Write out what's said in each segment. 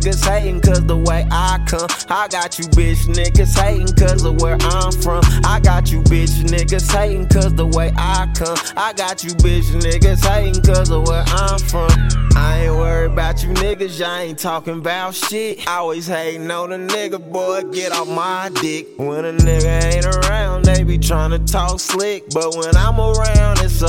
niggas hating cause the way I come. I got you bitch niggas hating cause of where I'm from. I got you bitch niggas hating cause the way I come. I got you bitch niggas hating cause of where I'm from. I ain't worried about you niggas, y'all ain't talking about shit. I Always hating on a nigga, boy, get off my dick. When a nigga ain't around, they be trying to talk slick. But when I'm around, it's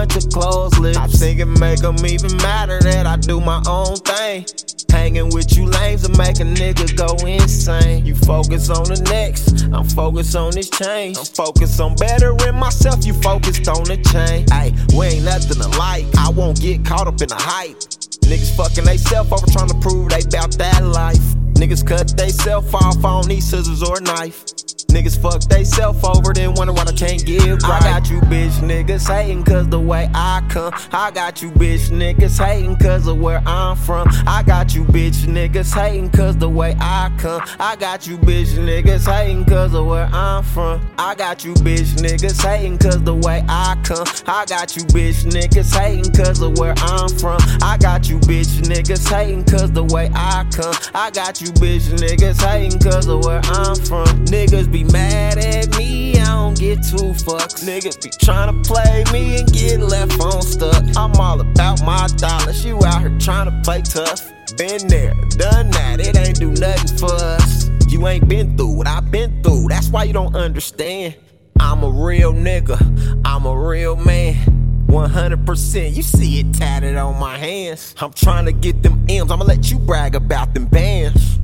bunch of closed lips. I think it make them even matter that I do my own thing. Hanging with you lames will make a nigga go insane. You focus on the next, I'm focused on this change. I'm focused on bettering myself, you focused on the change. Hey, we ain't nothing alike. I won't get caught up in the hype. Niggas fucking they self over trying to prove they bout that life. Niggas cut they self off on these scissors or a knife. Niggas fuck they self over, then wonder why I can't give right. I got you bitch niggas hating cause the way I come. I got you bitch niggas hating cause of where I'm from. I got you bitch niggas hating cause the way I come. I got you bitch niggas hating cause of where I'm from. I got you bitch niggas hating cause the way I come. I got you bitch niggas hating cause of where I'm from. I got you bitch niggas hating cause the way I come. I got you bitch niggas hating cause of where I'm from. Niggas be mad at me, I don't get two fucks. Niggas be trying to play me and get left on stuck. I'm all about my dollars, you out here trying to play tough. Been there, done that, it ain't do nothing for us. You ain't been through what I've been through, that's why you don't understand. I'm a real nigga, I'm a real man. 100%, you see it tatted on my hands. I'm trying to get them M's, I'ma let you brag about them bands.